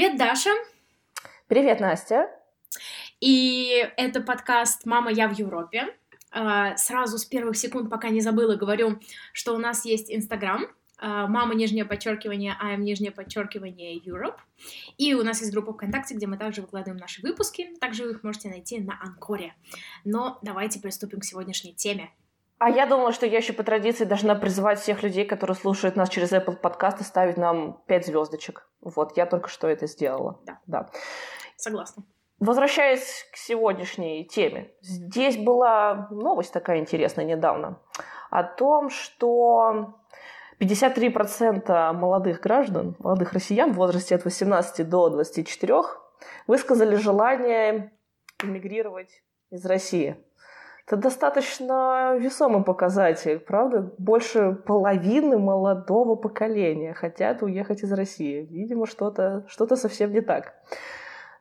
Привет, Даша. Привет, Настя. И это подкаст «Мама, я в Европе». А, сразу с первых секунд, пока не забыла, говорю, что у нас есть Инстаграм, а, мама, нижнее подчеркивание, I am, нижнее подчеркивание, Europe. И у нас есть группа ВКонтакте, где мы также выкладываем наши выпуски. Также вы их можете найти на Анкоре. Но давайте приступим к сегодняшней теме. А я думала, что я еще по традиции должна призывать всех людей, которые слушают нас через Apple подкасты, ставить нам 5 звездочек. Вот, я только что это сделала. Да. да. Согласна. Возвращаясь к сегодняшней теме. Здесь была новость такая интересная недавно о том, что 53% молодых граждан, молодых россиян в возрасте от 18 до 24 высказали желание эмигрировать из России. Это достаточно весомый показатель, правда? Больше половины молодого поколения хотят уехать из России. Видимо, что-то что совсем не так.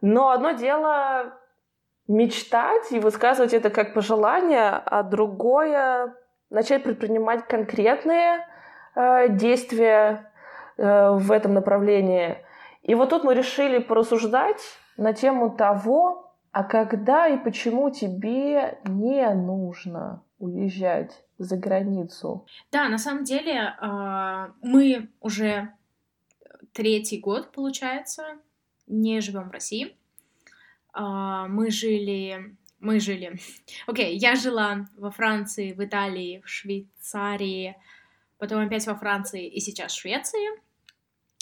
Но одно дело мечтать и высказывать это как пожелание, а другое начать предпринимать конкретные э, действия э, в этом направлении. И вот тут мы решили порассуждать на тему того, а когда и почему тебе не нужно уезжать за границу? Да, на самом деле а, мы уже третий год, получается, не живем в России. А, мы жили мы жили. Окей, okay, я жила во Франции, в Италии, в Швейцарии, потом опять во Франции и сейчас в Швеции.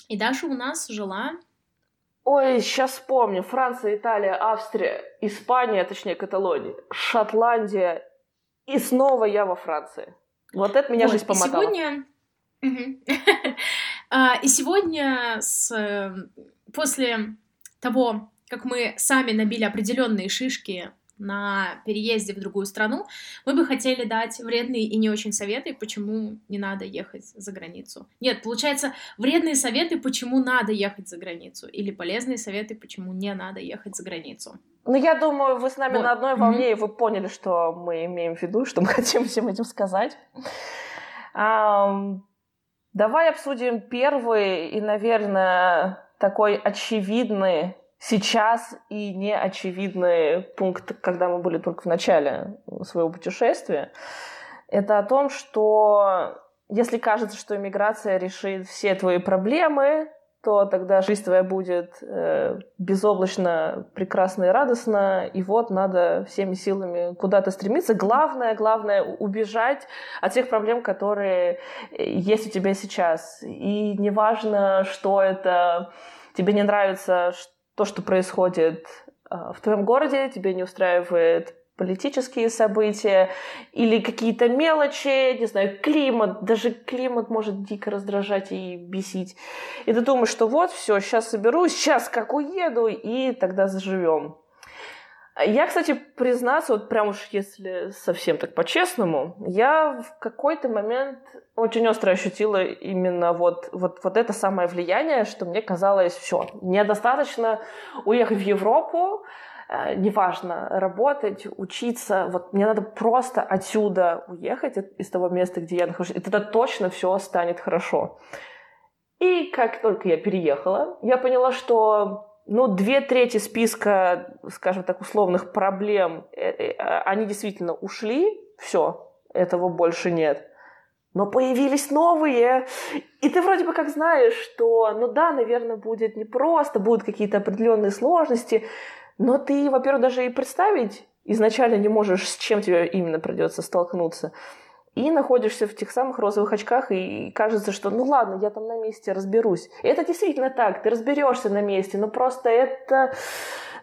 И Даша у нас жила Ой, сейчас вспомню. Франция, Италия, Австрия, Испания, точнее Каталония, Шотландия. И снова я во Франции. Вот это меня вот, жизнь помотала. И сегодня... А, и сегодня с... после того, как мы сами набили определенные шишки на переезде в другую страну, мы бы хотели дать вредные и не очень советы, почему не надо ехать за границу. Нет, получается, вредные советы, почему надо ехать за границу, или полезные советы, почему не надо ехать за границу. Ну, я думаю, вы с нами вот. на одной волне, mm-hmm. и вы поняли, что мы имеем в виду, что мы хотим всем этим сказать. Um, давай обсудим первый и, наверное, такой очевидный сейчас и не очевидный пункт, когда мы были только в начале своего путешествия, это о том, что если кажется, что иммиграция решит все твои проблемы, то тогда жизнь твоя будет э, безоблачно, прекрасна и радостна, и вот надо всеми силами куда-то стремиться. Главное, главное убежать от тех проблем, которые есть у тебя сейчас. И неважно, что это, тебе не нравится, то, что происходит а, в твоем городе, тебе не устраивает политические события или какие-то мелочи, не знаю, климат, даже климат может дико раздражать и бесить. И ты думаешь, что вот, все, сейчас соберусь, сейчас как уеду, и тогда заживем. Я, кстати, признаться, вот прям уж если совсем так по-честному, я в какой-то момент очень остро ощутила именно вот, вот, вот это самое влияние, что мне казалось, все, мне достаточно уехать в Европу, э, неважно, работать, учиться, вот мне надо просто отсюда уехать, из того места, где я нахожусь, и тогда точно все станет хорошо. И как только я переехала, я поняла, что ну, две трети списка, скажем так, условных проблем, э, э, они действительно ушли, все, этого больше нет. Но появились новые, и ты вроде бы как знаешь, что, ну да, наверное, будет непросто, будут какие-то определенные сложности, но ты, во-первых, даже и представить изначально не можешь, с чем тебе именно придется столкнуться и находишься в тех самых розовых очках, и кажется, что ну ладно, я там на месте разберусь. И это действительно так, ты разберешься на месте, но просто это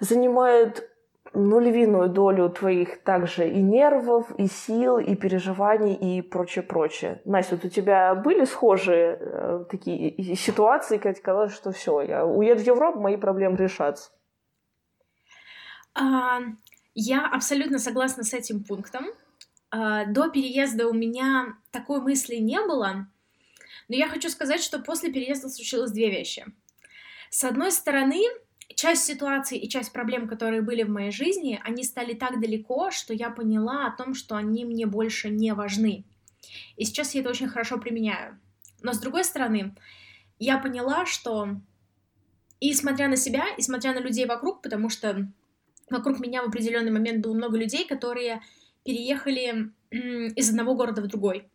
занимает ну, долю твоих также и нервов, и сил, и переживаний, и прочее-прочее. Настя, вот у тебя были схожие э, такие ситуации, когда казалось, что все, я уеду в Европу, мои проблемы решатся? А, я абсолютно согласна с этим пунктом. А, до переезда у меня такой мысли не было, но я хочу сказать, что после переезда случилось две вещи. С одной стороны, часть ситуаций и часть проблем, которые были в моей жизни, они стали так далеко, что я поняла о том, что они мне больше не важны. И сейчас я это очень хорошо применяю. Но с другой стороны, я поняла, что И смотря на себя, и смотря на людей вокруг, потому что вокруг меня в определенный момент было много людей, которые переехали из одного города в другой.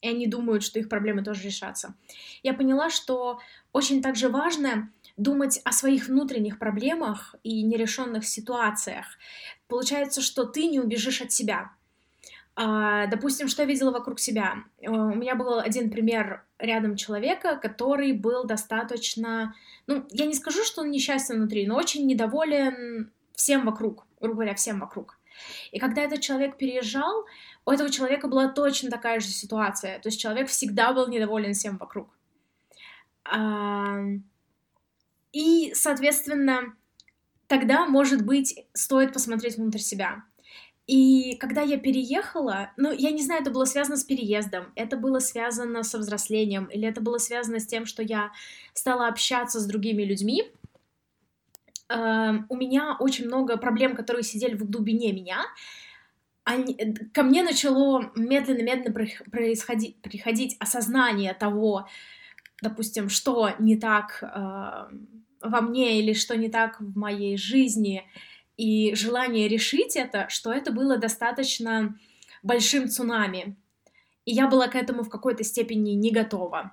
И они думают, что их проблемы тоже решатся. Я поняла, что очень также важно думать о своих внутренних проблемах и нерешенных ситуациях. Получается, что ты не убежишь от себя. А, допустим, что я видела вокруг себя. Э, у меня был один пример рядом человека, который был достаточно, ну, я не скажу, что он несчастен внутри, но очень недоволен всем вокруг, грубо говоря, всем вокруг. И когда этот человек переезжал, у этого человека была точно такая же ситуация. То есть человек всегда был недоволен всем вокруг. И, соответственно, тогда, может быть, стоит посмотреть внутрь себя. И когда я переехала, ну, я не знаю, это было связано с переездом, это было связано со взрослением, или это было связано с тем, что я стала общаться с другими людьми. Uh, у меня очень много проблем, которые сидели в глубине меня. Они, ко мне начало медленно-медленно происходить, приходить осознание того, допустим, что не так uh, во мне или что не так в моей жизни, и желание решить это, что это было достаточно большим цунами. И я была к этому в какой-то степени не готова.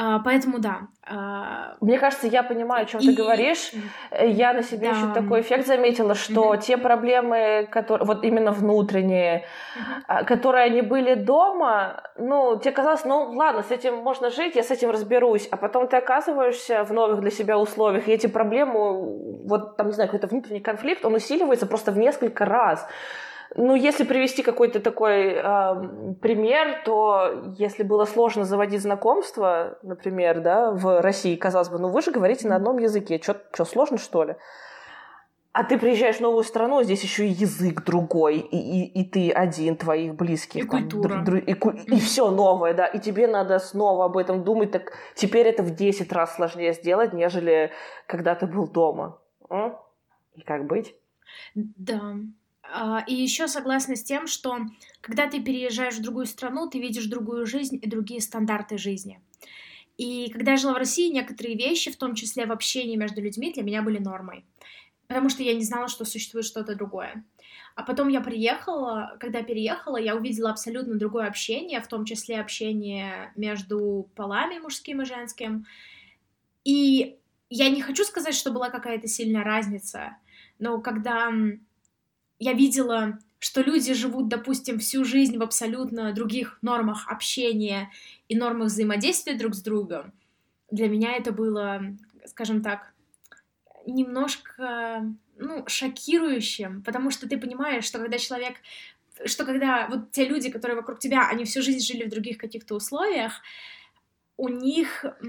А, поэтому да. А... Мне кажется, я понимаю, о чем и... ты говоришь. Я на себе да. еще такой эффект заметила, что mm-hmm. те проблемы, которые вот именно внутренние, mm-hmm. которые они были дома, ну, тебе казалось, ну ладно, с этим можно жить, я с этим разберусь, а потом ты оказываешься в новых для себя условиях, и эти проблемы, вот там, не знаю, какой-то внутренний конфликт, он усиливается просто в несколько раз. Ну, если привести какой-то такой э, пример, то если было сложно заводить знакомство, например, да, в России, казалось бы, ну вы же говорите на одном языке, что сложно, что ли? А ты приезжаешь в новую страну, здесь еще и язык другой, и, и, и ты один, твоих близких. И там, культура. Др, др, и, и, и все новое, да. И тебе надо снова об этом думать. Так теперь это в 10 раз сложнее сделать, нежели когда ты был дома. М? И как быть? Да. А, и еще согласна с тем, что когда ты переезжаешь в другую страну, ты видишь другую жизнь и другие стандарты жизни. И когда я жила в России, некоторые вещи, в том числе в общении между людьми, для меня были нормой. Потому что я не знала, что существует что-то другое. А потом я приехала, когда переехала, я увидела абсолютно другое общение, в том числе общение между полами мужским и женским. И я не хочу сказать, что была какая-то сильная разница, но когда я видела, что люди живут, допустим, всю жизнь в абсолютно других нормах общения и нормах взаимодействия друг с другом, для меня это было, скажем так, немножко, ну, шокирующим, потому что ты понимаешь, что когда человек что когда вот те люди, которые вокруг тебя, они всю жизнь жили в других каких-то условиях, у них, у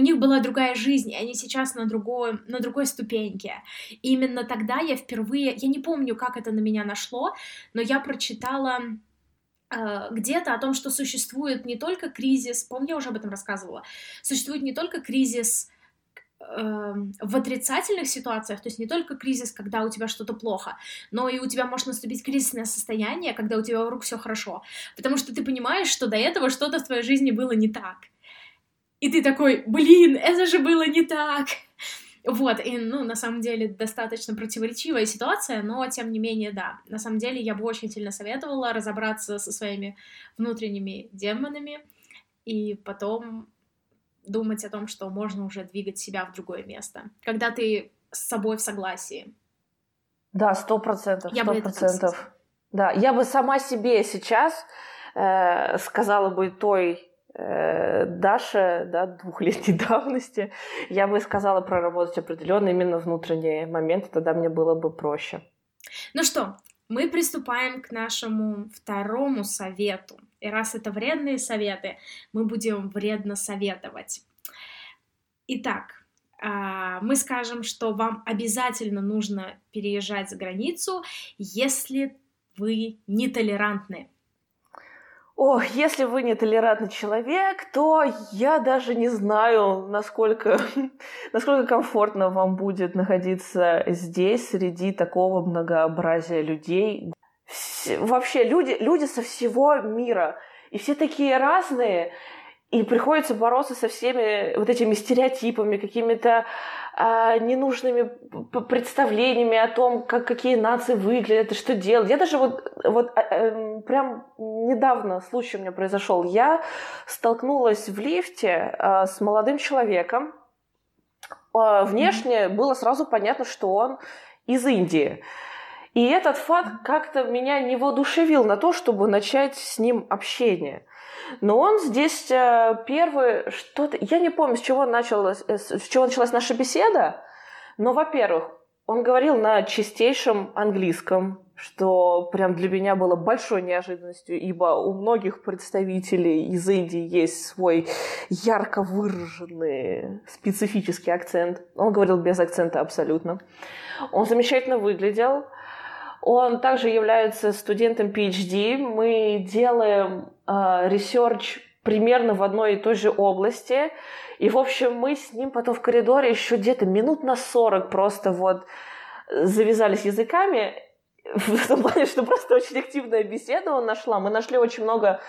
них была другая жизнь, и они сейчас на другой, на другой ступеньке. И именно тогда я впервые, я не помню, как это на меня нашло, но я прочитала э, где-то о том, что существует не только кризис, помню, я уже об этом рассказывала, существует не только кризис э, в отрицательных ситуациях, то есть не только кризис, когда у тебя что-то плохо, но и у тебя может наступить кризисное состояние, когда у тебя вокруг все хорошо, потому что ты понимаешь, что до этого что-то в твоей жизни было не так. И ты такой, блин, это же было не так. Вот, и, ну, на самом деле, достаточно противоречивая ситуация, но, тем не менее, да. На самом деле, я бы очень сильно советовала разобраться со своими внутренними демонами и потом думать о том, что можно уже двигать себя в другое место, когда ты с собой в согласии. Да, сто процентов, сто процентов. Да, я бы сама себе сейчас э, сказала бы той Даша, да, двухлетней давности, я бы сказала проработать определенно именно внутренние моменты, тогда мне было бы проще. Ну что, мы приступаем к нашему второму совету. И раз это вредные советы, мы будем вредно советовать. Итак, а, мы скажем, что вам обязательно нужно переезжать за границу, если вы нетолерантны. Ох, если вы не толерантный человек, то я даже не знаю, насколько, насколько комфортно вам будет находиться здесь, среди такого многообразия людей. Вообще, люди, люди со всего мира. И все такие разные. И приходится бороться со всеми вот этими стереотипами, какими-то а, ненужными представлениями о том, как какие нации выглядят и что делать. Я даже вот, вот эм, прям недавно случай у меня произошел. Я столкнулась в лифте а, с молодым человеком. Внешне было сразу понятно, что он из Индии. И этот факт как-то меня не воодушевил на то, чтобы начать с ним общение. Но он здесь э, первый что-то... Я не помню, с чего, началось, э, с чего началась наша беседа, но, во-первых, он говорил на чистейшем английском, что прям для меня было большой неожиданностью, ибо у многих представителей из Индии есть свой ярко выраженный специфический акцент. Он говорил без акцента абсолютно. Он замечательно выглядел. Он также является студентом PhD. Мы делаем research э, примерно в одной и той же области. И, в общем, мы с ним потом в коридоре еще где-то минут на 40 просто вот завязались языками. В том плане, что просто очень активная беседа он нашла. Мы нашли очень много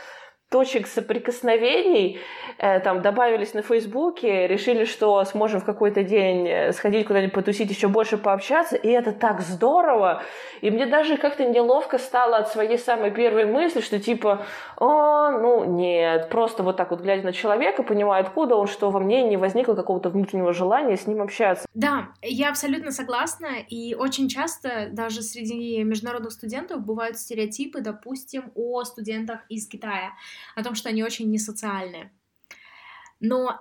точек соприкосновений, э, там добавились на Фейсбуке, решили, что сможем в какой-то день э, сходить куда-нибудь потусить, еще больше пообщаться, и это так здорово. И мне даже как-то неловко стало от своей самой первой мысли, что типа, о, ну нет, просто вот так вот глядя на человека, понимая, откуда он, что во мне не возникло какого-то внутреннего желания с ним общаться. Да, я абсолютно согласна, и очень часто даже среди международных студентов бывают стереотипы, допустим, о студентах из Китая о том, что они очень несоциальные. Но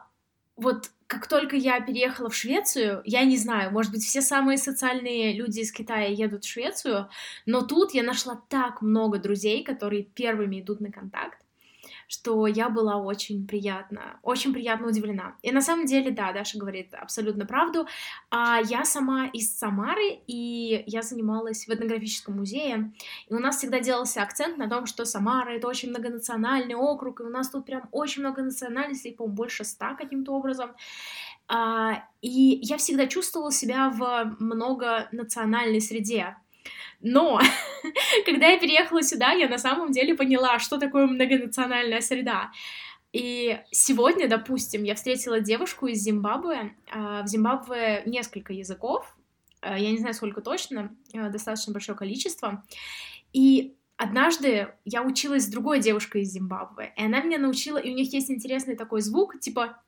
вот как только я переехала в Швецию, я не знаю, может быть, все самые социальные люди из Китая едут в Швецию, но тут я нашла так много друзей, которые первыми идут на контакт что я была очень приятно, очень приятно удивлена. И на самом деле, да, Даша говорит абсолютно правду. А я сама из Самары, и я занималась в этнографическом музее, и у нас всегда делался акцент на том, что Самара — это очень многонациональный округ, и у нас тут прям очень много национальностей, по-моему, больше ста каким-то образом. А, и я всегда чувствовала себя в многонациональной среде. Но когда я переехала сюда, я на самом деле поняла, что такое многонациональная среда. И сегодня, допустим, я встретила девушку из Зимбабве. А, в Зимбабве несколько языков, а, я не знаю, сколько точно, а, достаточно большое количество. И однажды я училась с другой девушкой из Зимбабве, и она меня научила, и у них есть интересный такой звук, типа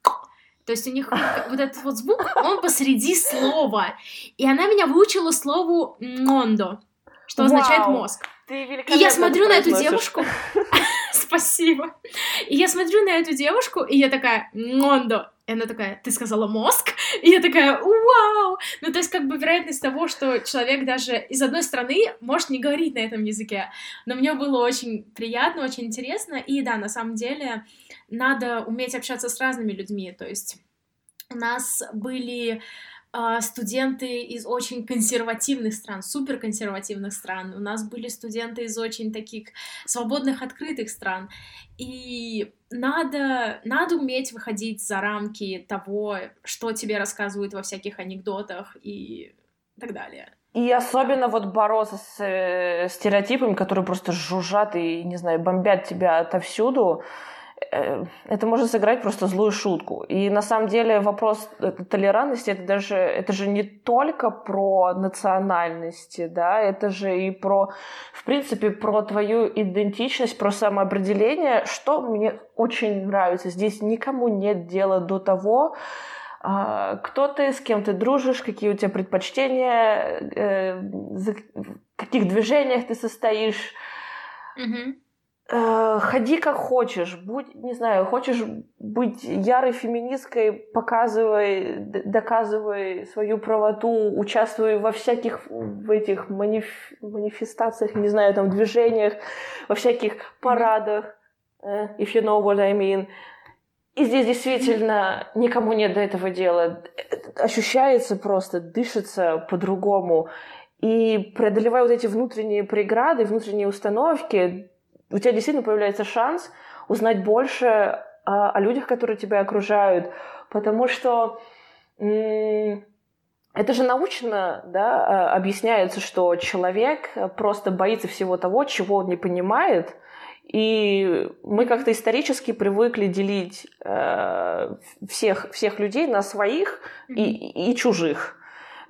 то есть у них вот этот вот звук, он посреди слова. И она меня выучила слову «мондо» что Вау, означает мозг. и я смотрю на эту девушку. Спасибо. И я смотрю на эту девушку, и я такая, Мондо. И она такая, ты сказала мозг? И я такая, вау! Ну, то есть, как бы вероятность того, что человек даже из одной страны может не говорить на этом языке. Но мне было очень приятно, очень интересно. И да, на самом деле, надо уметь общаться с разными людьми. То есть, у нас были студенты из очень консервативных стран, суперконсервативных стран. У нас были студенты из очень таких свободных, открытых стран. И надо, надо уметь выходить за рамки того, что тебе рассказывают во всяких анекдотах и так далее. И особенно вот бороться с э, стереотипами, которые просто жужжат и, не знаю, бомбят тебя отовсюду. Э, это можно сыграть просто злую шутку. И на самом деле вопрос толерантности это даже это же не только про национальности, да, это же и про, в принципе, про твою идентичность, про самоопределение, что мне очень нравится. Здесь никому нет дела до того, а, кто ты, с кем ты дружишь, какие у тебя предпочтения, э, в каких движениях ты состоишь. Mm-hmm э, ходи как хочешь, будь, не знаю, хочешь быть ярой феминисткой, показывай, доказывай свою правоту, участвуй во всяких в этих маниф, манифестациях, не знаю, там, движениях, во всяких парадах, э, if you know what I mean. И здесь действительно никому нет до этого дела. Ощущается просто, дышится по-другому. И преодолевая вот эти внутренние преграды, внутренние установки, у тебя действительно появляется шанс узнать больше о, а, о людях, которые тебя окружают, потому что это же научно да, а, объясняется, что человек просто боится всего того, чего он не понимает, И мы как-то исторически привыкли делить э, всех, всех людей на своих и, и чужих.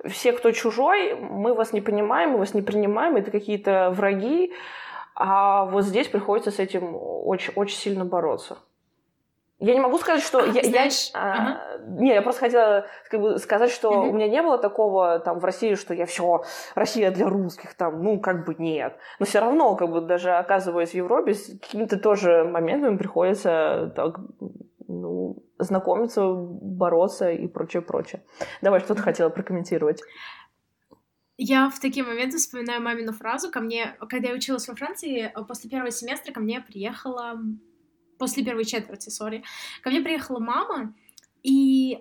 Все, кто чужой, мы вас не понимаем, мы вас не принимаем, это какие-то враги. А вот здесь приходится с этим очень, очень сильно бороться. Я не могу сказать, что я, Знаешь, я ага. а, не, я просто хотела как бы, сказать, что угу. у меня не было такого там в России, что я все Россия для русских там, ну как бы нет. Но все равно как бы даже оказываясь в Европе, с какими-то тоже моментами приходится так ну, знакомиться, бороться и прочее, прочее. Давай, что ты хотела прокомментировать? Я в такие моменты вспоминаю мамину фразу. Ко мне, когда я училась во Франции, после первого семестра ко мне приехала после первой четверти, сори, ко мне приехала мама, и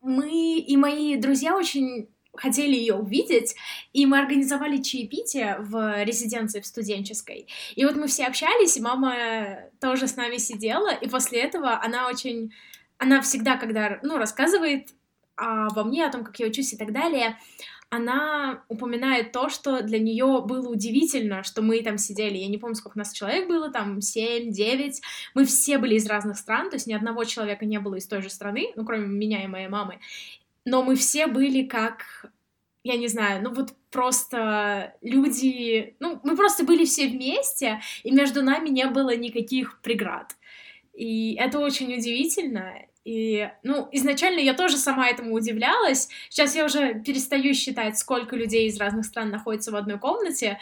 мы и мои друзья очень хотели ее увидеть, и мы организовали чаепитие в резиденции в студенческой. И вот мы все общались, и мама тоже с нами сидела, и после этого она очень... Она всегда, когда, ну, рассказывает обо мне, о том, как я учусь и так далее, она упоминает то, что для нее было удивительно, что мы там сидели. Я не помню, сколько у нас человек было, там 7-9. Мы все были из разных стран, то есть ни одного человека не было из той же страны, ну, кроме меня и моей мамы. Но мы все были как, я не знаю, ну вот просто люди, ну, мы просто были все вместе, и между нами не было никаких преград. И это очень удивительно, и, ну, изначально я тоже сама этому удивлялась. Сейчас я уже перестаю считать, сколько людей из разных стран находится в одной комнате.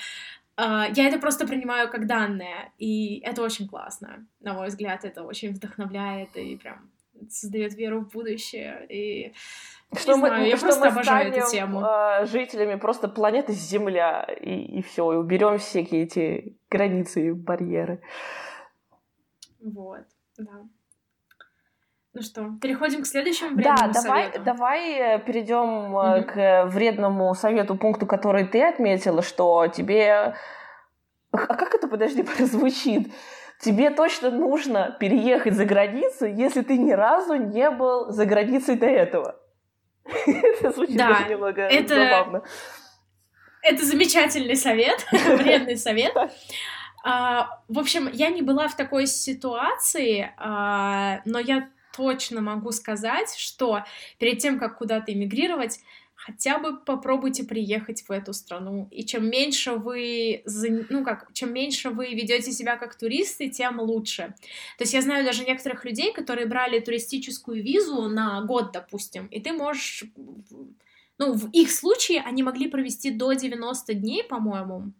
Uh, я это просто принимаю как данное, и это очень классно. На мой взгляд, это очень вдохновляет и прям создает веру в будущее. И что не мы, знаю, я что просто мы обожаю станем, эту тему. Э, жителями просто планеты Земля, и, и все, и уберем всякие эти границы и барьеры. Вот, да. Ну что, переходим к следующему вредному да, давай, совету. давай э, перейдем угу. к вредному совету, пункту, который ты отметила, что тебе... А как это, подожди, прозвучит? Тебе точно нужно переехать за границу, если ты ни разу не был за границей до этого. Это звучит да, немного это... забавно. Это замечательный совет, вредный совет. А, в общем, я не была в такой ситуации, а, но я точно могу сказать, что перед тем, как куда-то эмигрировать, хотя бы попробуйте приехать в эту страну. И чем меньше вы, ну как, чем меньше вы ведете себя как туристы, тем лучше. То есть я знаю даже некоторых людей, которые брали туристическую визу на год, допустим, и ты можешь, ну, в их случае они могли провести до 90 дней, по-моему,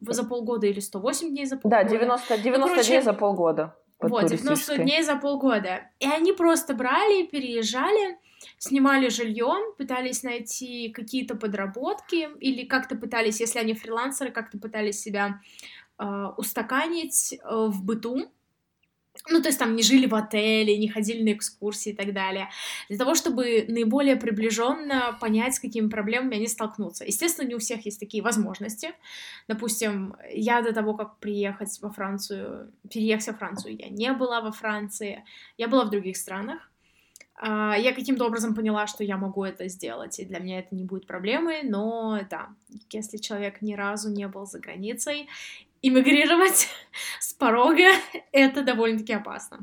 за полгода или 108 дней за полгода. Да, 90, 90 ну, короче, дней за полгода вот, 90 дней за полгода. И они просто брали, переезжали, снимали жилье, пытались найти какие-то подработки или как-то пытались, если они фрилансеры, как-то пытались себя э, устаканить э, в быту. Ну, то есть там не жили в отеле, не ходили на экскурсии и так далее. Для того, чтобы наиболее приближенно понять, с какими проблемами они столкнутся. Естественно, не у всех есть такие возможности. Допустим, я до того, как приехать во Францию, переехать во Францию, я не была во Франции, я была в других странах. А, я каким-то образом поняла, что я могу это сделать, и для меня это не будет проблемой, но да, если человек ни разу не был за границей иммигрировать с порога, это довольно-таки опасно.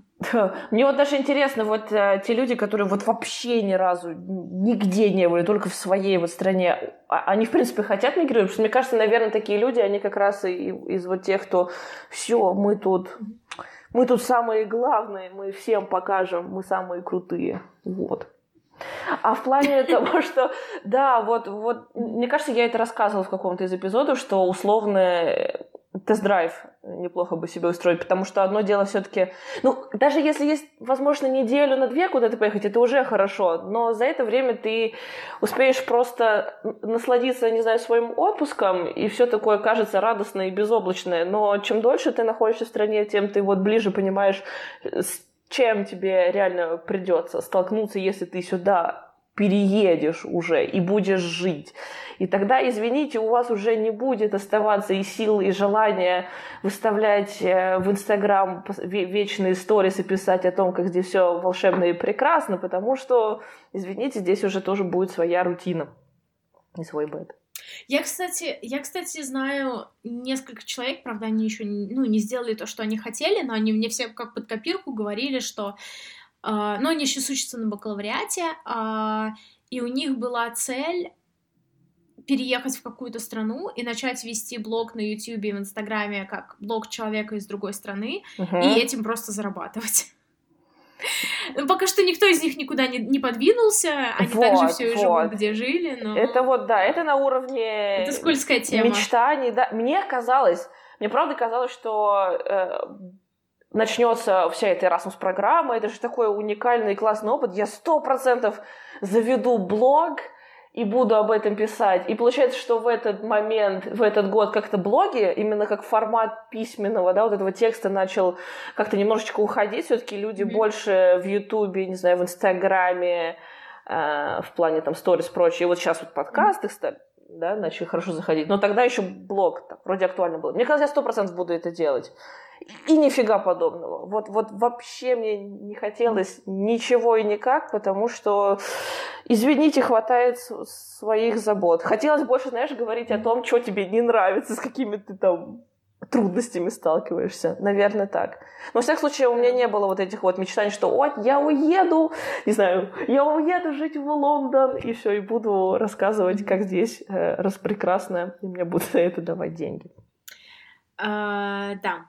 Мне вот даже интересно, вот э, те люди, которые вот вообще ни разу нигде не были, только в своей вот стране, а, они, в принципе, хотят мигрировать? Потому что, мне кажется, наверное, такие люди, они как раз и, из вот тех, кто все, мы тут, мы тут самые главные, мы всем покажем, мы самые крутые. Вот. А в плане того, что, да, вот, вот, мне кажется, я это рассказывала в каком-то из эпизодов, что условно тест-драйв неплохо бы себе устроить, потому что одно дело все-таки, ну, даже если есть, возможно, неделю на две куда-то поехать, это уже хорошо, но за это время ты успеешь просто насладиться, не знаю, своим отпуском, и все такое кажется радостное и безоблачное, но чем дольше ты находишься в стране, тем ты вот ближе понимаешь, с чем тебе реально придется столкнуться, если ты сюда переедешь уже и будешь жить. И тогда, извините, у вас уже не будет оставаться и сил, и желания выставлять э, в Инстаграм вечные сторисы, писать о том, как здесь все волшебно и прекрасно, потому что, извините, здесь уже тоже будет своя рутина и свой быт. Я, кстати, я, кстати, знаю несколько человек, правда, они еще ну, не сделали то, что они хотели, но они мне все как под копирку говорили, что... Э, ну, они сейчас учатся на бакалавриате, э, и у них была цель переехать в какую-то страну и начать вести блог на YouTube и в Инстаграме как блог человека из другой страны, uh-huh. и этим просто зарабатывать. Ну, пока что никто из них никуда не, не подвинулся, они вот, также все вот. живут, где жили, но... Это вот, да, это на уровне... Это скользкая тема. Мечтаний, да. Мне казалось, мне правда казалось, что э, начнется вся эта Erasmus-программа, это же такой уникальный и классный опыт, я сто процентов заведу блог, и буду об этом писать. И получается, что в этот момент, в этот год как-то блоги, именно как формат письменного, да, вот этого текста начал как-то немножечко уходить. Все-таки люди mm-hmm. больше в Ютубе, не знаю, в Инстаграме, э, в плане там сторис и прочее. И вот сейчас вот подкасты стали да, начали хорошо заходить. Но тогда еще блог так, вроде актуально был. Мне казалось, я сто процентов буду это делать. И нифига подобного. Вот, вот вообще мне не хотелось ничего и никак, потому что, извините, хватает своих забот. Хотелось больше, знаешь, говорить о том, что тебе не нравится, с какими ты там трудностями сталкиваешься. Наверное, так. Но, во всяком случае, у меня не было вот этих вот мечтаний, что «О, я уеду, не знаю, я уеду жить в Лондон, и все, и буду рассказывать, как здесь э, распрекрасно, и мне будут за это давать деньги». А, да,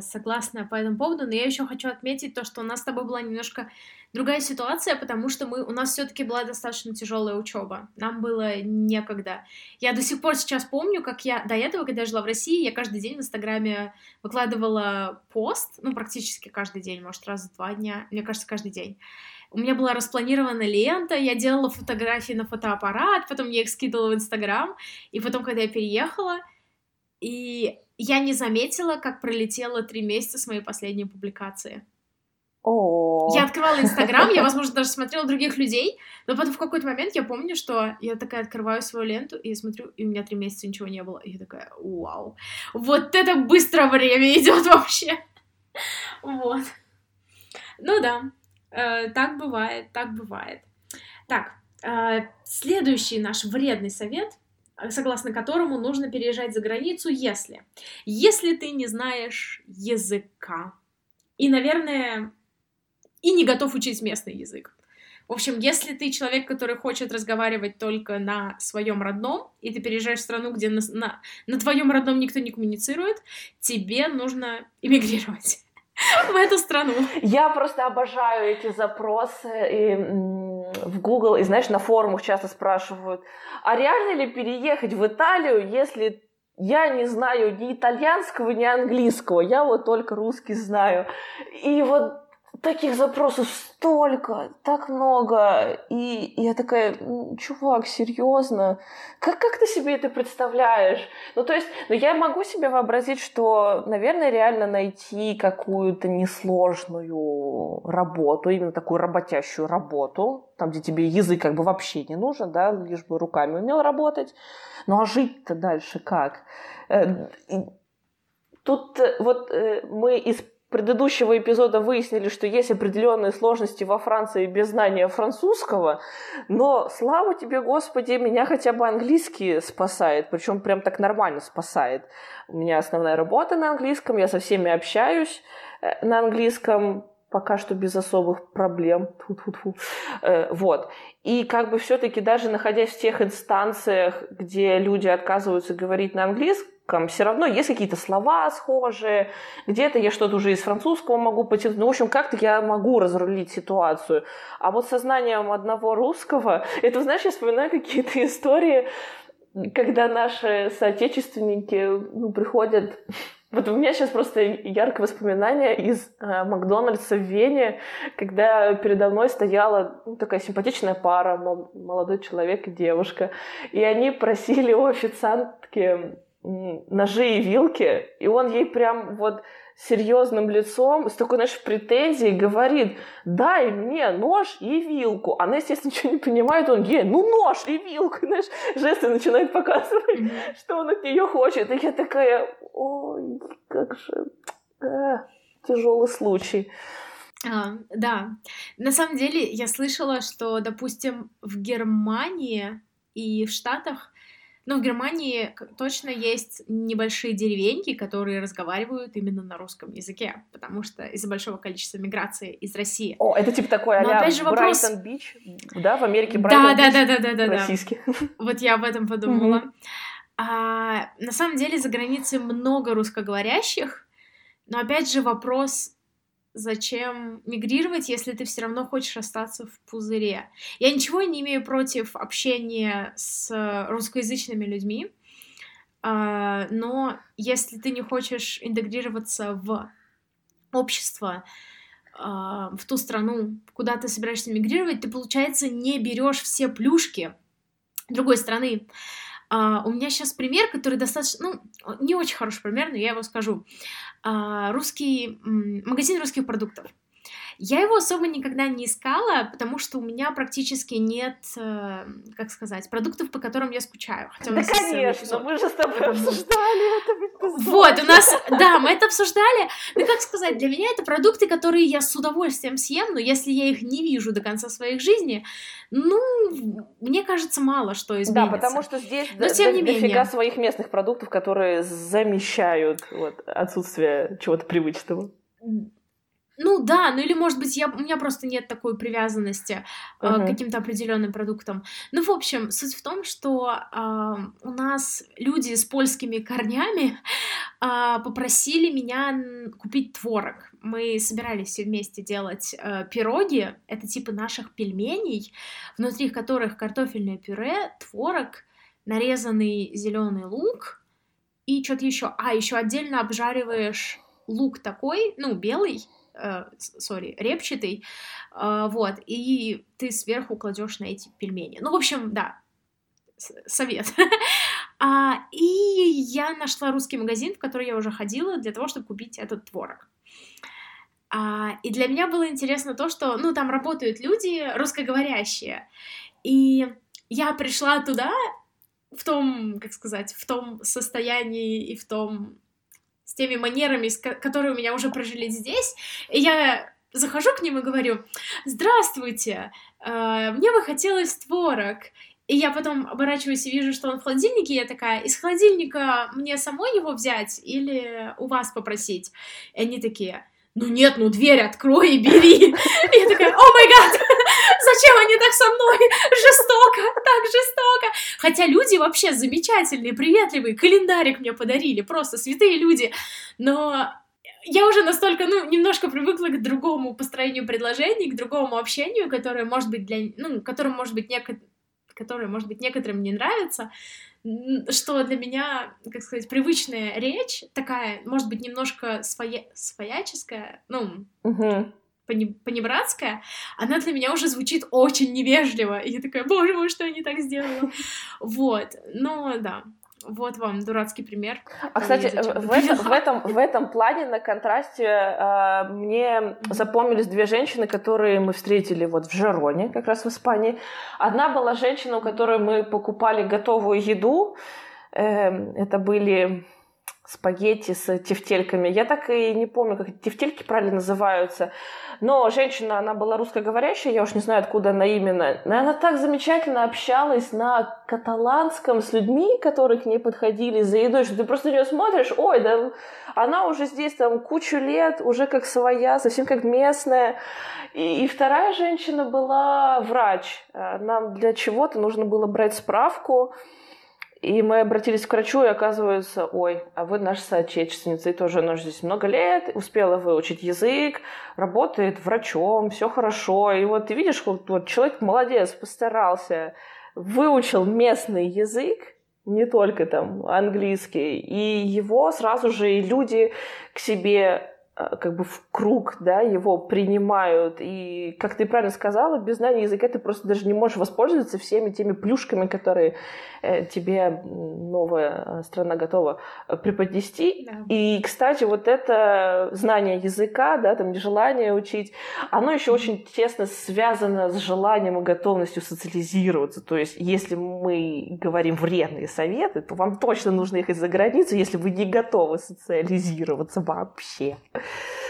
согласна по этому поводу, но я еще хочу отметить то, что у нас с тобой была немножко другая ситуация, потому что мы, у нас все-таки была достаточно тяжелая учеба. Нам было некогда. Я до сих пор сейчас помню, как я до этого, когда я жила в России, я каждый день в Инстаграме выкладывала пост, ну, практически каждый день, может, раз в два дня, мне кажется, каждый день. У меня была распланирована лента, я делала фотографии на фотоаппарат, потом я их скидывала в Инстаграм, и потом, когда я переехала, и я не заметила, как пролетело три месяца с моей последней публикации. Oh. Я открывала Инстаграм, я, возможно, даже смотрела других людей, но потом в какой-то момент я помню, что я такая открываю свою ленту и смотрю, и у меня три месяца ничего не было. И я такая, вау, вот это быстро время идет вообще. Вот. Ну да, э, так бывает, так бывает. Так, э, следующий наш вредный совет — согласно которому нужно переезжать за границу, если... Если ты не знаешь языка. И, наверное, и не готов учить местный язык. В общем, если ты человек, который хочет разговаривать только на своем родном, и ты переезжаешь в страну, где на, на, на твоем родном никто не коммуницирует, тебе нужно эмигрировать в эту страну. Я просто обожаю эти запросы и, в Google, и знаешь, на форумах часто спрашивают, а реально ли переехать в Италию, если я не знаю ни итальянского, ни английского, я вот только русский знаю. И вот таких запросов столько, так много. И, я такая, чувак, серьезно? Как, как ты себе это представляешь? Ну, то есть, ну, я могу себе вообразить, что, наверное, реально найти какую-то несложную работу, именно такую работящую работу, там, где тебе язык как бы вообще не нужен, да, лишь бы руками умел работать. Ну, а жить-то дальше как? Э, тут э, вот э, мы из предыдущего эпизода выяснили, что есть определенные сложности во Франции без знания французского, но слава тебе, Господи, меня хотя бы английский спасает, причем прям так нормально спасает. У меня основная работа на английском, я со всеми общаюсь э, на английском, пока что без особых проблем. Тьфу -тьфу -тьфу. Э, вот. И как бы все-таки даже находясь в тех инстанциях, где люди отказываются говорить на английском, все равно есть какие-то слова схожие, где-то я что-то уже из французского могу потянуть. Ну, в общем, как-то я могу разрулить ситуацию. А вот со знанием одного русского, это, знаешь, я вспоминаю какие-то истории, когда наши соотечественники ну, приходят вот у меня сейчас просто яркое воспоминание из э, Макдональдса в Вене, когда передо мной стояла ну, такая симпатичная пара, молодой человек и девушка, и они просили у официантки ножи и вилки, и он ей прям вот серьезным лицом, с такой, знаешь, претензией говорит, дай мне нож и вилку. Она, естественно, ничего не понимает, он ей, ну нож и вилку, знаешь, жесты начинает показывать, mm-hmm. что он от нее хочет. И я такая, ой, как же, а, тяжелый случай. А, да, на самом деле я слышала, что, допустим, в Германии и в Штатах Но в Германии точно есть небольшие деревеньки, которые разговаривают именно на русском языке, потому что из-за большого количества миграции из России. О, это типа такой а опять же вопрос... Брайтон Бич, да, в Америке Брайтон да, Бич да, да, да, да, российский. Вот я об этом подумала. А, на самом деле за границей много русскоговорящих, но опять же вопрос зачем мигрировать, если ты все равно хочешь остаться в пузыре. Я ничего не имею против общения с русскоязычными людьми, а, но если ты не хочешь интегрироваться в общество, а, в ту страну, куда ты собираешься мигрировать, ты, получается, не берешь все плюшки другой страны. У меня сейчас пример, который достаточно, ну, не очень хороший пример, но я его скажу. Uh, русский, магазин русских продуктов. Я его особо никогда не искала, потому что у меня практически нет, э, как сказать, продуктов, по которым я скучаю. Хотя да, конечно, мы же с тобой обсуждали это. Вот, у нас, да, мы это обсуждали. Ну, как сказать, для меня это продукты, которые я с удовольствием съем, но если я их не вижу до конца своей жизни, ну, мне кажется, мало что изменится. Да, потому что здесь но, тем до, не дофига менее. своих местных продуктов, которые замещают вот, отсутствие чего-то привычного. Ну да, ну или может быть я, у меня просто нет такой привязанности uh-huh. э, к каким-то определенным продуктам. Ну, в общем, суть в том, что э, у нас люди с польскими корнями э, попросили меня купить творог. Мы собирались все вместе делать э, пироги, это типа наших пельменей, внутри которых картофельное пюре, творог, нарезанный зеленый лук и что-то еще. А, еще отдельно обжариваешь лук такой, ну, белый, сори, э, репчатый, э, вот, и ты сверху кладешь на эти пельмени. Ну, в общем, да, совет. а, и я нашла русский магазин, в который я уже ходила для того, чтобы купить этот творог. А, и для меня было интересно то, что, ну, там работают люди русскоговорящие. И я пришла туда в том, как сказать, в том состоянии и в том с теми манерами, которые у меня уже прожили здесь. И я захожу к ним и говорю, здравствуйте, э, мне бы хотелось творог. И я потом оборачиваюсь и вижу, что он в холодильнике, и я такая, из холодильника мне самой его взять или у вас попросить? И они такие, ну нет, ну дверь открой и бери. И я такая, о май гад, зачем они так со мной? Жестоко, так жестоко. Хотя люди вообще замечательные, приветливые, календарик мне подарили, просто святые люди. Но я уже настолько, ну, немножко привыкла к другому построению предложений, к другому общению, которое может быть для, ну, которое может быть неко... которое может быть некоторым не нравится, что для меня, как сказать, привычная речь, такая, может быть, немножко своя... свояческая, ну, uh-huh. Понебратская, она для меня уже звучит очень невежливо. И я такая, боже мой, что я не так сделала? Вот, ну, да. Вот вам дурацкий пример. А, кстати, в, это, в, этом, в этом плане на контрасте э, мне запомнились две женщины, которые мы встретили вот в Жероне, как раз в Испании. Одна была женщина, у которой мы покупали готовую еду. Э, это были спагетти с тефтельками. Я так и не помню, как тефтельки правильно называются. Но женщина, она была русскоговорящая, я уж не знаю, откуда она именно. Но она так замечательно общалась на каталанском с людьми, которые к ней подходили за едой, что ты просто на нее смотришь, ой, да она уже здесь там кучу лет, уже как своя, совсем как местная. И, и вторая женщина была врач. Нам для чего-то нужно было брать справку, и мы обратились к врачу, и оказывается, ой, а вы наша соотечественница, и тоже она здесь много лет, успела выучить язык, работает врачом, все хорошо. И вот ты видишь, вот, вот человек молодец, постарался, выучил местный язык, не только там английский, и его сразу же и люди к себе как бы в круг, да, его принимают. И, как ты правильно сказала, без знания языка ты просто даже не можешь воспользоваться всеми теми плюшками, которые э, тебе новая страна готова э, преподнести. Да. И, кстати, вот это знание языка, да, там желание учить, оно еще mm-hmm. очень тесно связано с желанием и готовностью социализироваться. То есть, если мы говорим вредные советы, то вам точно нужно ехать за границу, если вы не готовы социализироваться вообще.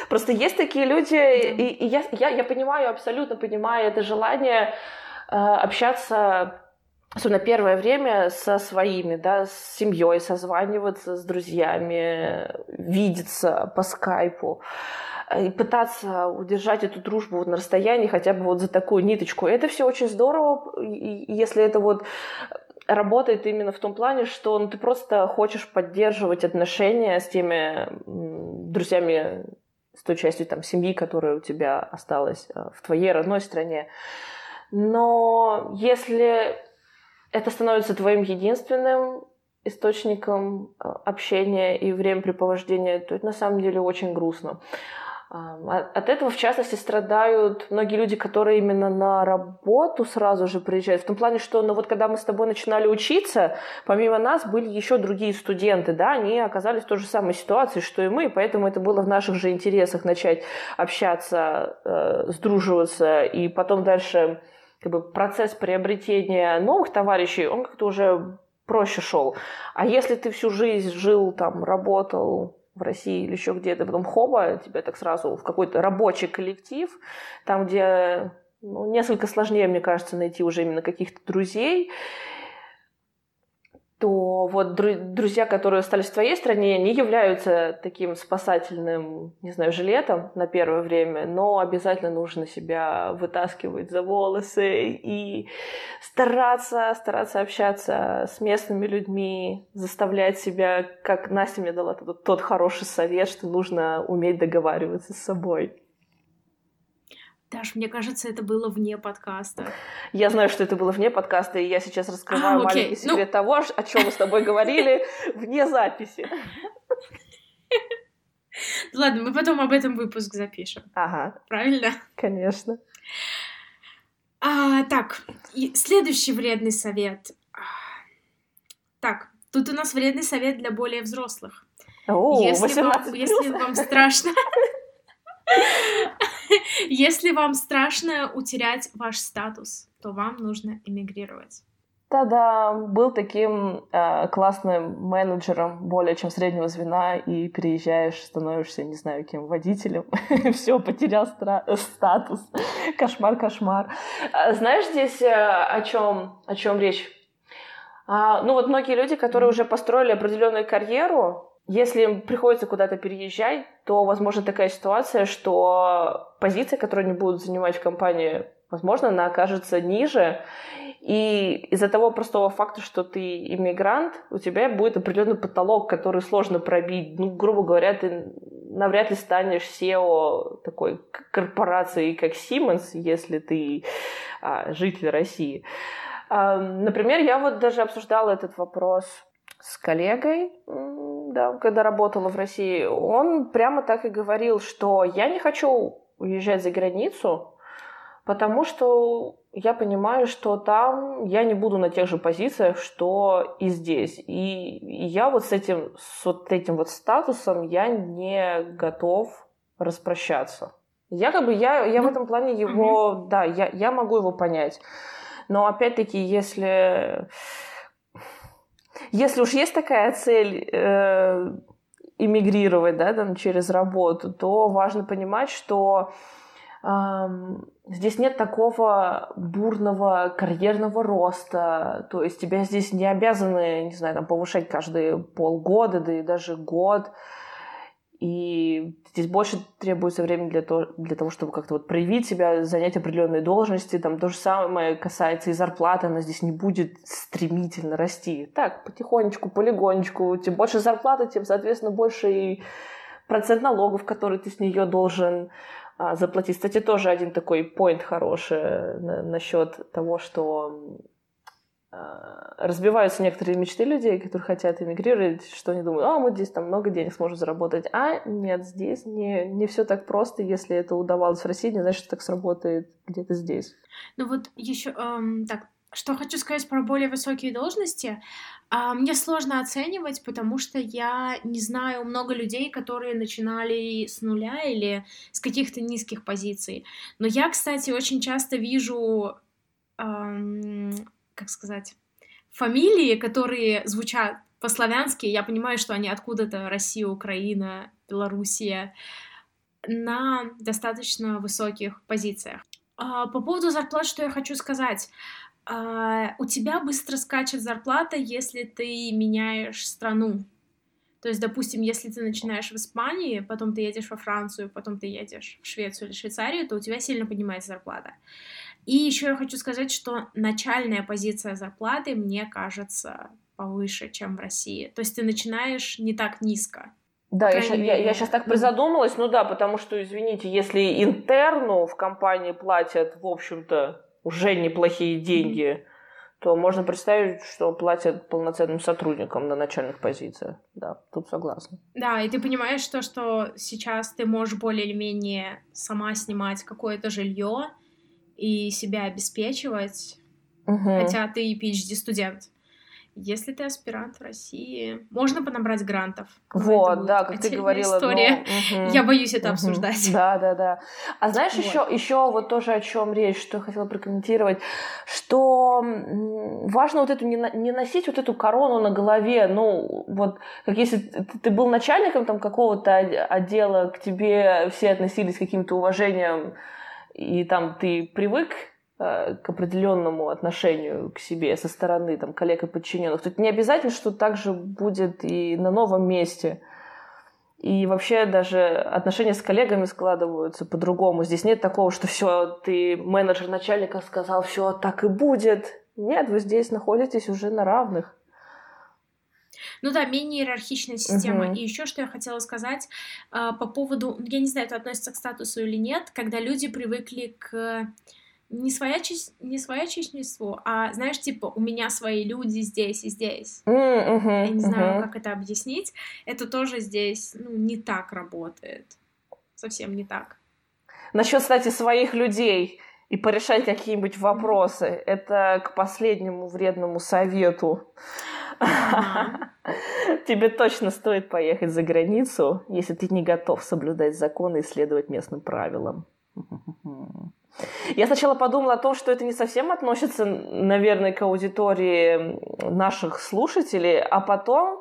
Просто есть такие люди, и, и я, я, я понимаю, абсолютно понимаю это желание э, общаться особенно первое время, со своими, да, с семьей созваниваться, с друзьями, видеться по скайпу и пытаться удержать эту дружбу вот на расстоянии хотя бы вот за такую ниточку. Это все очень здорово, если это вот работает именно в том плане, что ну, ты просто хочешь поддерживать отношения с теми друзьями, с той частью там, семьи, которая у тебя осталась э, в твоей родной стране. Но если это становится твоим единственным источником э, общения и времяпрепровождения, то это на самом деле очень грустно. От этого, в частности, страдают многие люди, которые именно на работу сразу же приезжают. В том плане, что ну, вот когда мы с тобой начинали учиться, помимо нас были еще другие студенты, да, они оказались в той же самой ситуации, что и мы, поэтому это было в наших же интересах начать общаться, э, сдруживаться, и потом дальше как бы, процесс приобретения новых товарищей, он как-то уже проще шел. А если ты всю жизнь жил, там, работал, в России или еще где-то, потом хоба, тебя так сразу в какой-то рабочий коллектив, там, где ну, несколько сложнее, мне кажется, найти уже именно каких-то друзей то вот друзья, которые остались в твоей стране, не являются таким спасательным, не знаю, жилетом на первое время, но обязательно нужно себя вытаскивать за волосы и стараться, стараться общаться с местными людьми, заставлять себя, как Настя мне дала тот, тот хороший совет, что нужно уметь договариваться с собой. Даш, мне кажется, это было вне подкаста. Я знаю, что это было вне подкаста, и я сейчас раскрываю а, маленький ну секрет ну... того, о чем мы с тобой говорили вне записи. Ладно, мы потом об этом выпуск запишем. Ага. Правильно? Конечно. А, так, следующий вредный совет. Так, тут у нас вредный совет для более взрослых. О, если, вам, если вам страшно, Если вам страшно утерять ваш статус, то вам нужно эмигрировать. Да-да, был таким э, классным менеджером более чем среднего звена, и переезжаешь, становишься, не знаю, кем, водителем. Все, потерял стра- статус. кошмар, кошмар. А, знаешь здесь э, о чем о чем речь? А, ну вот многие люди, которые уже построили определенную карьеру, если приходится куда-то переезжать, то, возможно, такая ситуация, что позиция, которую они будут занимать в компании, возможно, она окажется ниже. И из-за того простого факта, что ты иммигрант, у тебя будет определенный потолок, который сложно пробить. Ну, грубо говоря, ты навряд ли станешь SEO такой корпорации, как Siemens, если ты а, житель России. А, например, я вот даже обсуждала этот вопрос с коллегой, да, когда работала в России, он прямо так и говорил, что я не хочу уезжать за границу, потому что я понимаю, что там я не буду на тех же позициях, что и здесь. И, я вот с этим, с вот этим вот статусом я не готов распрощаться. Я как бы, я, я в этом плане его, да, я, я могу его понять. Но опять-таки, если если уж есть такая цель э, да, там, через работу, то важно понимать, что э, здесь нет такого бурного карьерного роста, то есть тебя здесь не обязаны, не знаю, там, повышать каждые полгода, да и даже год. И здесь больше требуется времени для того, для того чтобы как-то вот проявить себя, занять определенные должности. Там то же самое касается и зарплаты, она здесь не будет стремительно расти. Так, потихонечку, полигонечку. Тем больше зарплаты, тем, соответственно, больше и процент налогов, который ты с нее должен а, заплатить. Кстати, тоже один такой point хороший на, насчет того, что разбиваются некоторые мечты людей, которые хотят эмигрировать, что они думают, а, мы здесь там много денег сможем заработать. А нет, здесь не, не все так просто. Если это удавалось в России, не значит, что так сработает где-то здесь. Ну вот еще, эм, так, что хочу сказать про более высокие должности. А, мне сложно оценивать, потому что я не знаю много людей, которые начинали с нуля или с каких-то низких позиций. Но я, кстати, очень часто вижу эм, как сказать, фамилии, которые звучат по-славянски, я понимаю, что они откуда-то Россия, Украина, Белоруссия, на достаточно высоких позициях. А, по поводу зарплат, что я хочу сказать. а, у тебя быстро скачет зарплата, если ты меняешь страну. То есть, допустим, если ты начинаешь в Испании, потом ты едешь во Францию, потом ты едешь в Швецию или Швейцарию, то у тебя сильно поднимается зарплата. И еще я хочу сказать, что начальная позиция зарплаты, мне кажется, повыше, чем в России. То есть ты начинаешь не так низко. Да, я, мере, я, я сейчас так призадумалась, ну да, потому что, извините, если интерну в компании платят, в общем-то, уже неплохие деньги, то можно представить, что платят полноценным сотрудникам на начальных позициях. Да, тут согласна. Да, и ты понимаешь то, что сейчас ты можешь более или менее сама снимать какое-то жилье и себя обеспечивать, угу. хотя ты PhD-студент. Если ты аспирант в России, можно понабрать грантов. Вот, да, как ты говорила. История. Ну, угу. Я боюсь это угу. обсуждать. Да, да, да. А знаешь вот. еще, еще вот тоже о чем речь, что я хотела прокомментировать, что важно вот эту не, не носить вот эту корону на голове, ну вот как если ты был начальником там какого-то отдела, к тебе все относились с каким-то уважением, и там ты привык Э, к определенному отношению к себе со стороны там, коллег и подчиненных. Тут не обязательно, что так же будет и на новом месте. И вообще даже отношения с коллегами складываются по-другому. Здесь нет такого, что все, ты менеджер начальника сказал, все так и будет. Нет, вы здесь находитесь уже на равных. Ну да, менее иерархичная система. Uh-huh. И еще что я хотела сказать э, по поводу, я не знаю, это относится к статусу или нет, когда люди привыкли к не своячество, не своячечеству, а, знаешь, типа, у меня свои люди здесь и здесь. Mm, uh-huh, Я не знаю, uh-huh. как это объяснить. Это тоже здесь, ну, не так работает. Совсем не так. Насчет, кстати, своих людей и порешать какие-нибудь вопросы. Это к последнему вредному совету. Тебе точно стоит поехать за границу, если ты не готов соблюдать законы и следовать местным правилам. Я сначала подумала о том, что это не совсем относится, наверное, к аудитории наших слушателей, а потом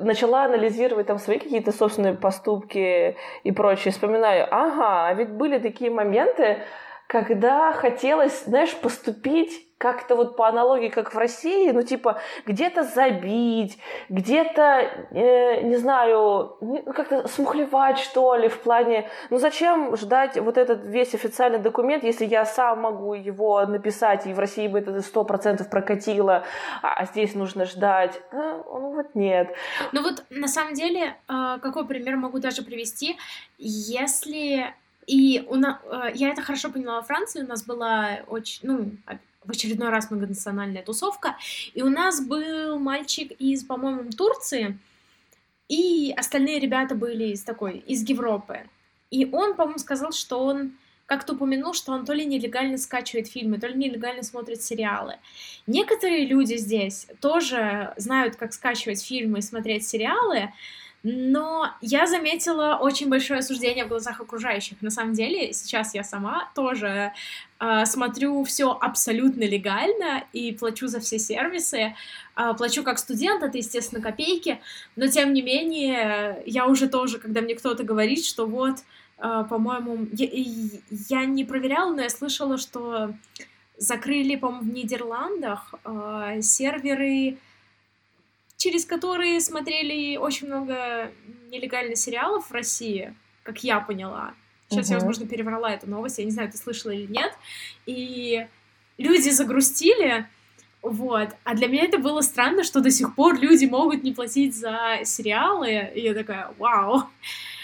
начала анализировать там свои какие-то собственные поступки и прочее. Вспоминаю, ага, а ведь были такие моменты, когда хотелось, знаешь, поступить как-то вот по аналогии, как в России, ну, типа, где-то забить, где-то, э, не знаю, как-то смухлевать, что ли, в плане, ну, зачем ждать вот этот весь официальный документ, если я сам могу его написать, и в России бы это сто процентов прокатило, а, а здесь нужно ждать. Ну, ну, вот нет. Ну, вот, на самом деле, э, какой пример могу даже привести, если и у нас, э, я это хорошо поняла во Франции, у нас была очень, ну, в очередной раз многонациональная тусовка, и у нас был мальчик из, по-моему, Турции, и остальные ребята были из такой, из Европы. И он, по-моему, сказал, что он как-то упомянул, что он то ли нелегально скачивает фильмы, то ли нелегально смотрит сериалы. Некоторые люди здесь тоже знают, как скачивать фильмы и смотреть сериалы, но я заметила очень большое осуждение в глазах окружающих. На самом деле, сейчас я сама тоже э, смотрю все абсолютно легально и плачу за все сервисы. Э, плачу как студент, это, естественно, копейки, но тем не менее, я уже тоже, когда мне кто-то говорит, что вот, э, по-моему, я, я не проверяла, но я слышала, что закрыли, по-моему, в Нидерландах э, серверы через которые смотрели очень много нелегальных сериалов в России, как я поняла. Сейчас uh-huh. я, возможно, переврала эту новость, я не знаю, ты слышала или нет. И люди загрустили, вот. А для меня это было странно, что до сих пор люди могут не платить за сериалы. И я такая, вау.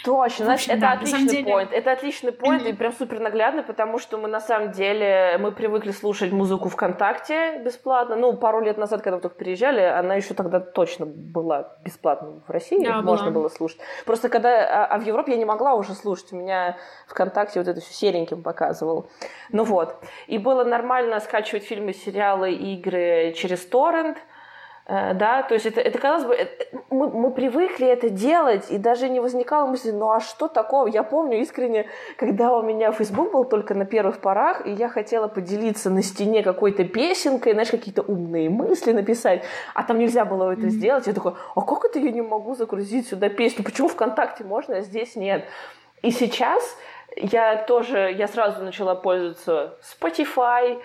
Точно, значит, это да, отличный деле... point. Это отличный point и прям супер наглядно, потому что мы на самом деле мы привыкли слушать музыку ВКонтакте бесплатно. Ну, пару лет назад, когда мы только переезжали, она еще тогда точно была бесплатна в России, да, можно была. было слушать. Просто когда а, а в Европе я не могла уже слушать, у меня ВКонтакте вот это все сереньким показывал. Ну вот. И было нормально скачивать фильмы, сериалы, игры через торрент. Э, да, то есть это, это казалось бы, это, мы, мы привыкли это делать, и даже не возникало мысли, ну а что такого? Я помню искренне, когда у меня Facebook был только на первых порах, и я хотела поделиться на стене какой-то песенкой, знаешь, какие-то умные мысли написать, а там нельзя было это mm-hmm. сделать. Я такой, а как это я не могу загрузить сюда песню? Почему ВКонтакте можно, а здесь нет? И сейчас Я тоже, я сразу начала пользоваться Spotify.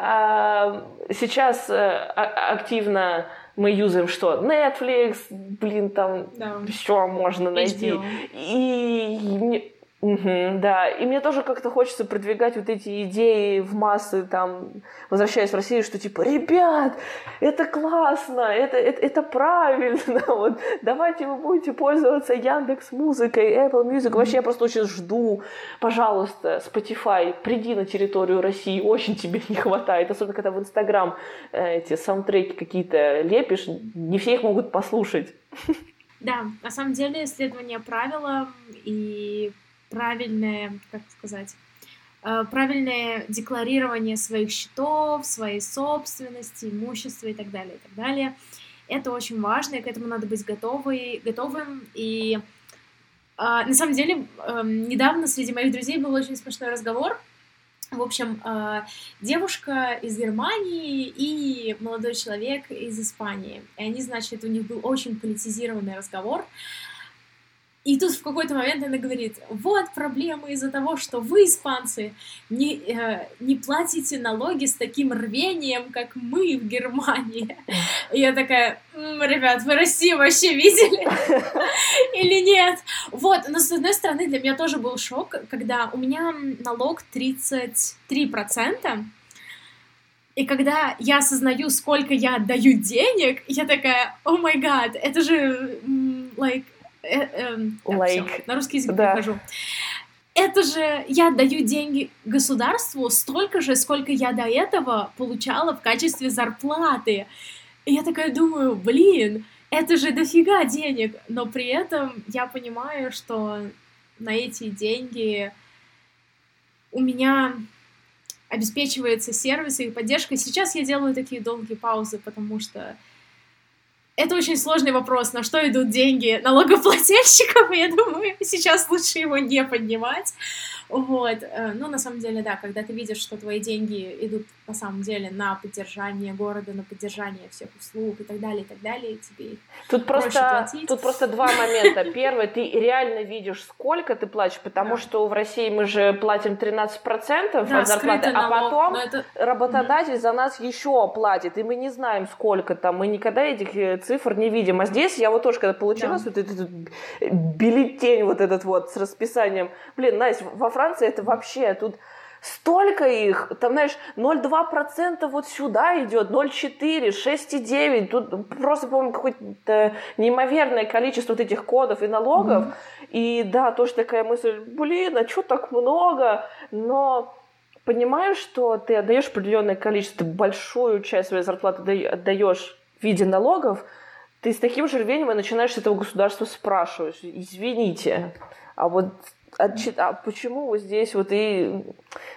А, сейчас э, активно мы юзаем что? Netflix, блин, там да. все можно найти. HBO. И Угу, да, и мне тоже как-то хочется продвигать вот эти идеи в массы, там, возвращаясь в Россию, что типа, ребят, это классно, это, это, это правильно, вот, давайте вы будете пользоваться Яндекс Музыкой, Apple Music, вообще я просто очень жду, пожалуйста, Spotify, приди на территорию России, очень тебе не хватает, особенно когда в Инстаграм э, эти саундтреки какие-то лепишь, не все их могут послушать. Да, на самом деле исследование правила и правильное, как сказать, э, правильное декларирование своих счетов, своей собственности, имущества и так далее, и так далее. Это очень важно, и к этому надо быть готовы, готовым. И э, на самом деле, э, недавно среди моих друзей был очень смешной разговор. В общем, э, девушка из Германии и молодой человек из Испании. И они, значит, у них был очень политизированный разговор. И тут в какой-то момент она говорит, вот проблема из-за того, что вы, испанцы, не, э, не платите налоги с таким рвением, как мы в Германии. И я такая, М, ребят, вы Россию вообще видели? Или нет? Вот, но с одной стороны для меня тоже был шок, когда у меня налог 33%, и когда я осознаю, сколько я отдаю денег, я такая, о май гад, это же, like, Э, э, like. на русский язык да. перехожу. Это же я даю деньги государству столько же, сколько я до этого получала в качестве зарплаты. И я такая думаю, блин, это же дофига денег. Но при этом я понимаю, что на эти деньги у меня обеспечивается сервис и поддержка. Сейчас я делаю такие долгие паузы, потому что это очень сложный вопрос, на что идут деньги налогоплательщиков, и я думаю, сейчас лучше его не поднимать. Вот. Э, ну, на самом деле, да, когда ты видишь, что твои деньги идут на самом деле на поддержание города, на поддержание всех услуг и так далее, и так далее, тебе тут просто, платить. Тут просто два момента. Первый, ты реально видишь, сколько ты платишь, потому да. что в России мы же платим 13% да, от зарплаты, а потом это... работодатель mm-hmm. за нас еще платит, и мы не знаем, сколько там, мы никогда этих э, цифр не видим. А здесь я вот тоже, когда получила да. вот этот бюллетень вот этот вот с расписанием, блин, Настя, во Франции это вообще тут столько их, там, знаешь, 0,2% вот сюда идет, 0,4, 6,9, тут просто, по-моему, какое-то неимоверное количество вот этих кодов и налогов, mm-hmm. и да, тоже такая мысль, блин, а что так много, но понимаешь, что ты отдаешь определенное количество, большую часть своей зарплаты отдаешь в виде налогов, ты с таким же рвением начинаешь с этого государства спрашивать, извините, а вот. А почему вот здесь вот и...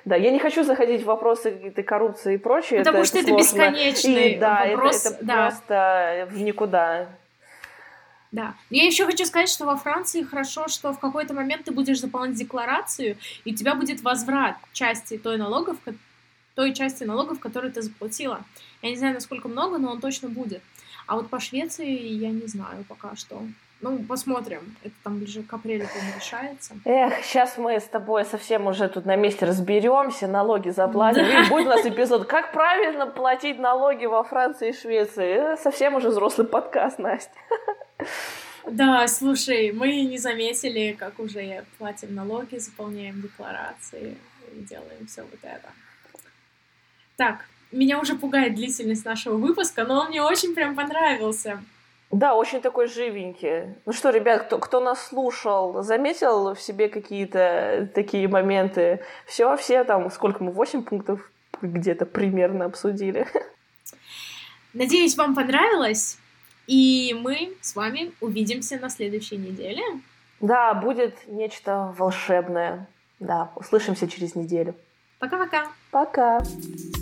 Да, я не хочу заходить в вопросы какой-то коррупции и прочее. Потому это, что это, это бесконечный и, да, вопрос. Это, это да. просто в никуда. Да. Я еще хочу сказать, что во Франции хорошо, что в какой-то момент ты будешь заполнять декларацию, и у тебя будет возврат части той налогов, той части налогов, которую ты заплатила. Я не знаю, насколько много, но он точно будет. А вот по Швеции я не знаю пока что. Ну, посмотрим. Это там ближе к апрелю, по-моему, решается. Эх, сейчас мы с тобой совсем уже тут на месте разберемся, налоги заплатим. Да. И будет у нас эпизод «Как правильно платить налоги во Франции и Швеции». Совсем уже взрослый подкаст, Настя. Да, слушай, мы не заметили, как уже платим налоги, заполняем декларации и делаем все вот это. Так, меня уже пугает длительность нашего выпуска, но он мне очень прям понравился. Да, очень такой живенький. Ну что, ребят, кто, кто нас слушал, заметил в себе какие-то такие моменты? Все, все там, сколько мы, 8 пунктов где-то примерно обсудили. Надеюсь, вам понравилось. И мы с вами увидимся на следующей неделе. Да, будет нечто волшебное. Да, услышимся через неделю. Пока-пока. Пока. -пока. Пока.